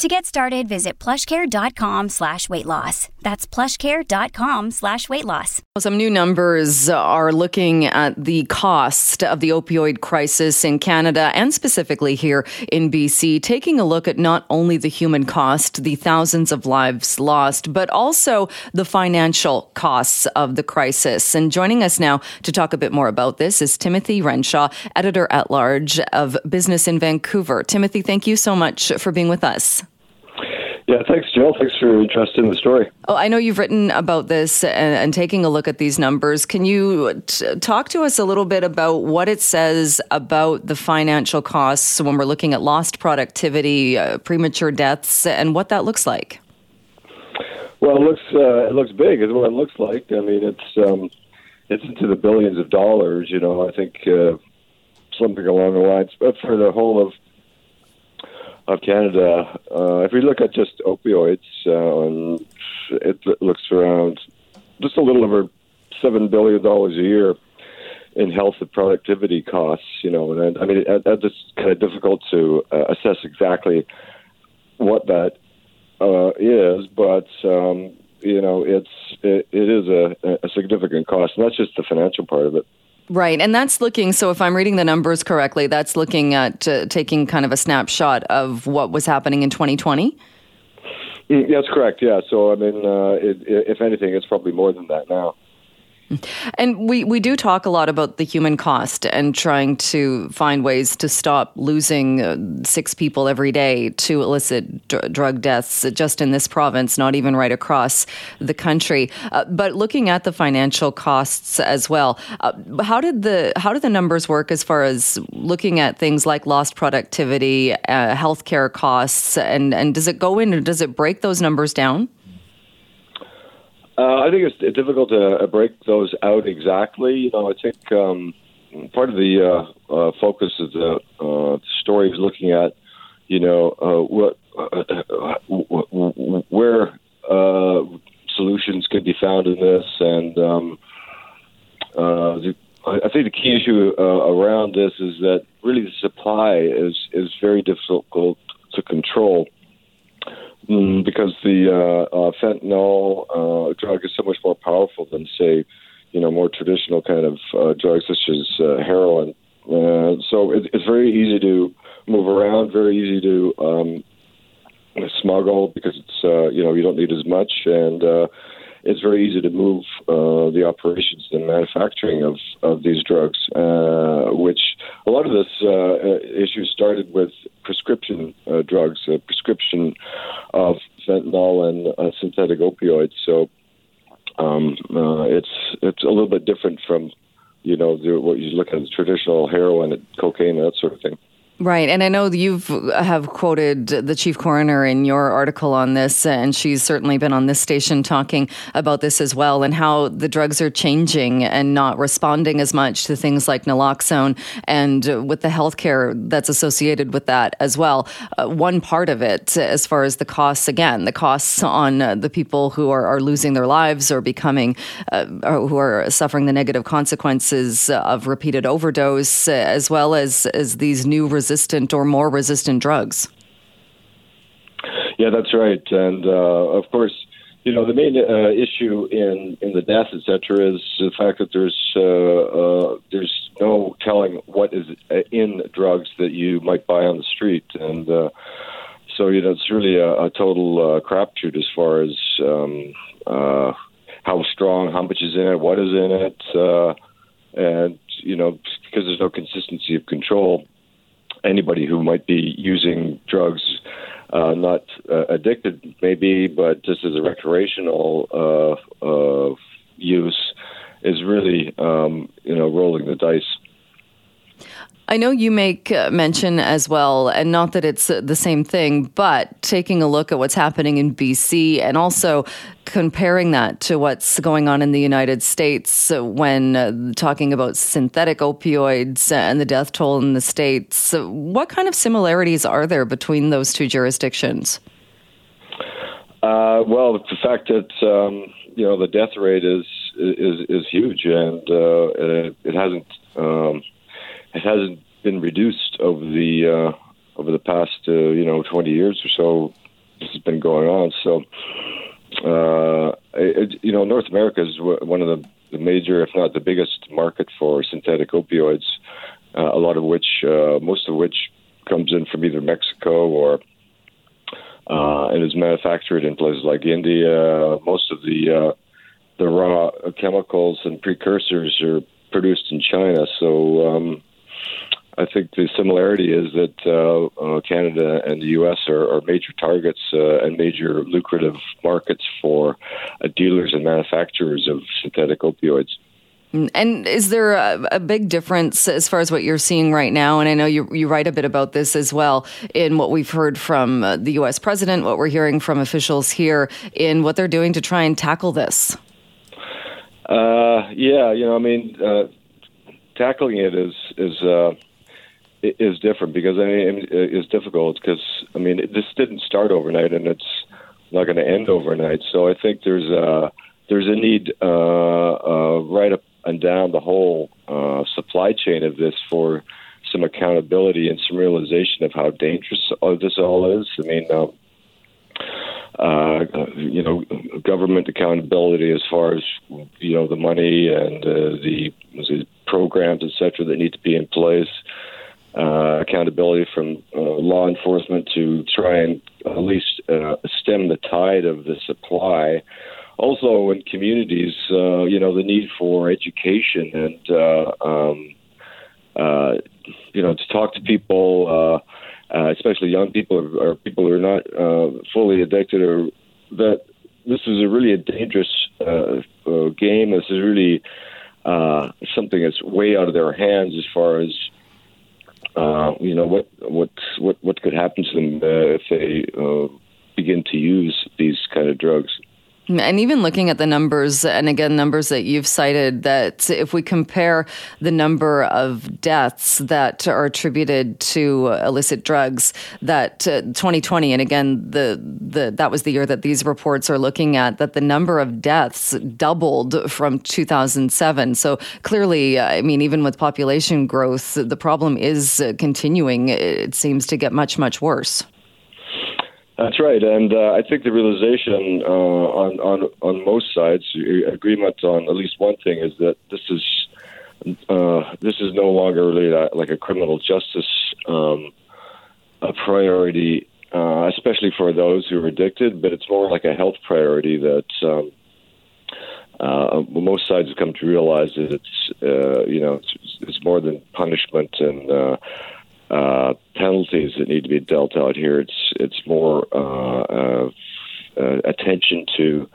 To get started, visit plushcare.com slash weight loss. That's plushcare.com slash weight loss. Some new numbers are looking at the cost of the opioid crisis in Canada and specifically here in BC, taking a look at not only the human cost, the thousands of lives lost, but also the financial costs of the crisis. And joining us now to talk a bit more about this is Timothy Renshaw, editor at large of Business in Vancouver. Timothy, thank you so much for being with us. Yeah, thanks, Jill. Thanks for your interest in the story. Oh, I know you've written about this and, and taking a look at these numbers. Can you t- talk to us a little bit about what it says about the financial costs when we're looking at lost productivity, uh, premature deaths, and what that looks like? Well, it looks uh, it looks big. Is what it looks like. I mean, it's um, it's into the billions of dollars. You know, I think uh, something along the lines, but for the whole of of Canada, uh, if we look at just opioids, uh, it looks around just a little over seven billion dollars a year in health and productivity costs. You know, and I mean, that's kind of difficult to uh, assess exactly what that uh, is, but um, you know, it's it, it is a, a significant cost, and that's just the financial part of it. Right. And that's looking, so if I'm reading the numbers correctly, that's looking at uh, taking kind of a snapshot of what was happening in 2020? Mm, that's correct. Yeah. So, I mean, uh, it, if anything, it's probably more than that now. And we, we do talk a lot about the human cost and trying to find ways to stop losing uh, six people every day to illicit d- drug deaths just in this province, not even right across the country. Uh, but looking at the financial costs as well, uh, how did the how did the numbers work as far as looking at things like lost productivity, uh, healthcare costs, and and does it go in or does it break those numbers down? Uh, I think it's difficult to uh, break those out exactly. You know, I think um, part of the uh, uh, focus of the uh, story is looking at, you know, uh, what uh, where uh, solutions could be found in this, and um, uh, the, I think the key issue uh, around this is that really the supply is is very difficult to control. Mm, because the uh, uh, fentanyl uh, drug is so much more powerful than, say, you know, more traditional kind of uh, drugs such as uh, heroin. Uh, so it, it's very easy to move around, very easy to um, smuggle because it's uh, you know you don't need as much, and uh, it's very easy to move uh, the operations and manufacturing of, of these drugs, uh, which a lot of this uh, issue started with prescription uh, drugs, uh, prescription of fentanyl and uh, synthetic opioids. So um, uh, it's it's a little bit different from you know the, what you look at as traditional heroin and cocaine and that sort of thing. Right, and I know you've have quoted the chief coroner in your article on this, and she's certainly been on this station talking about this as well, and how the drugs are changing and not responding as much to things like naloxone, and with the healthcare that's associated with that as well. Uh, one part of it, as far as the costs, again, the costs on uh, the people who are, are, losing their lives or becoming, uh, or who are suffering the negative consequences of repeated overdose, as well as as these new resistant or more resistant drugs. Yeah, that's right. And uh, of course, you know, the main uh, issue in, in the death, et cetera, is the fact that there's uh, uh, there's no telling what is in drugs that you might buy on the street, and uh, so you know it's really a, a total uh, crapshoot as far as um, uh, how strong, how much is in it, what is in it, uh, and you know because there's no consistency of control, anybody who might be using drugs, uh, not uh, addicted maybe, but just as a recreational uh, uh, use, is really um, you know rolling the dice. I know you make uh, mention as well, and not that it's uh, the same thing, but taking a look at what's happening in BC and also comparing that to what's going on in the United States when uh, talking about synthetic opioids and the death toll in the States. What kind of similarities are there between those two jurisdictions? Uh, well, the fact that um, you know the death rate is is is huge, and uh, it, it hasn't um, it hasn't been reduced over the uh, over the past uh, you know 20 years or so. This has been going on. So, uh, it, you know, North America is one of the, the major, if not the biggest, market for synthetic opioids. Uh, a lot of which, uh, most of which, comes in from either Mexico or uh, and is manufactured in places like India. Most of the the raw chemicals and precursors are produced in China. So um, I think the similarity is that uh, uh, Canada and the U.S. are, are major targets uh, and major lucrative markets for uh, dealers and manufacturers of synthetic opioids. And is there a, a, big difference as far as what you're seeing right now? And I know you, you write a bit about this as well in what we've heard from uh, the U.S. president, what we're hearing from officials here in what they're doing to try and tackle this. Uh, yeah, you know, I mean, uh, tackling it is is uh, is different because I mean it's difficult because I mean this didn't start overnight and it's not going to end overnight. So I think there's a there's a need uh, uh, right up and down the whole uh, supply chain of this for some accountability and some realization of how dangerous this all is. I mean. Um, uh, you know, government accountability as far as you know the money and uh, the, the programs, et cetera, that need to be in place. Uh, accountability from uh, law enforcement to try and at least uh, stem the tide of the supply. Also, in communities, uh, you know, the need for education and, uh, um, uh, you know, to talk to people, especially young people or, people who are not fully addicted, or that this is a really a dangerous game. This is really something that's way out of their hands as far as uh, you know what what what what could happen to them uh, if they uh, begin to use these kind of drugs. And even looking at the numbers, and again, numbers that you've cited, that if we compare the number of deaths that are attributed to illicit drugs, that uh, 2020, and again, the, the that was the year that these reports are looking at, that the number of deaths doubled from 2007. So clearly, I mean, even with population growth, the problem is continuing. It seems to get much, much worse. That's right, and uh, I think the realization uh, on on on most sides, agreement on at least one thing is that this is uh, this is no longer really like a criminal justice um, a priority, uh, especially for those who are addicted, but it's more like a health priority that. Um, uh, most sides have come to realize that it's, uh, you know, it's, it's more than punishment and uh, penalties that need to be dealt out here. It's it's more uh, uh, uh attention to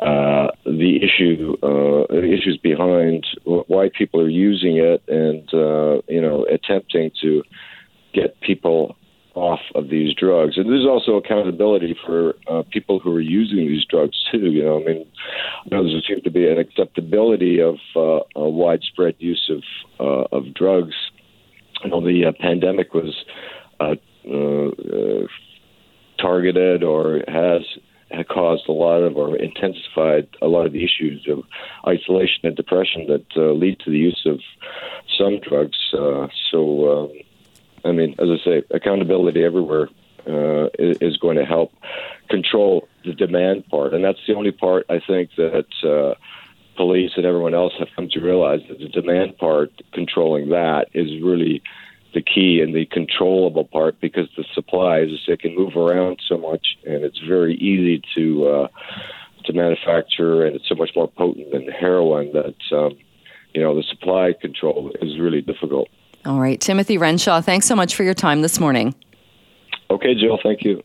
uh, the issue, the issues behind why people are using it, and you know, attempting to get people off of these drugs. And there's also accountability for uh, people who are using these drugs too. You know, I mean, there seems to be an acceptability of uh, a widespread use of uh, of drugs you know, the uh, pandemic was uh, uh, uh, targeted or has had caused a lot of or intensified a lot of the issues of isolation and depression that uh, lead to the use of some drugs. Uh, so, um, I mean, as I say, accountability everywhere uh, is going to help control the demand part, and that's the only part I think that uh, police and everyone else have come to realize that the demand part, controlling that, is really the key and the controllable part because the supplies it can move around so much and it's very easy to uh, to manufacture and it's so much more potent than heroin that um, you know the supply control is really difficult. All right, Timothy Renshaw, thanks so much for your time this morning. Okay, Jill, thank you.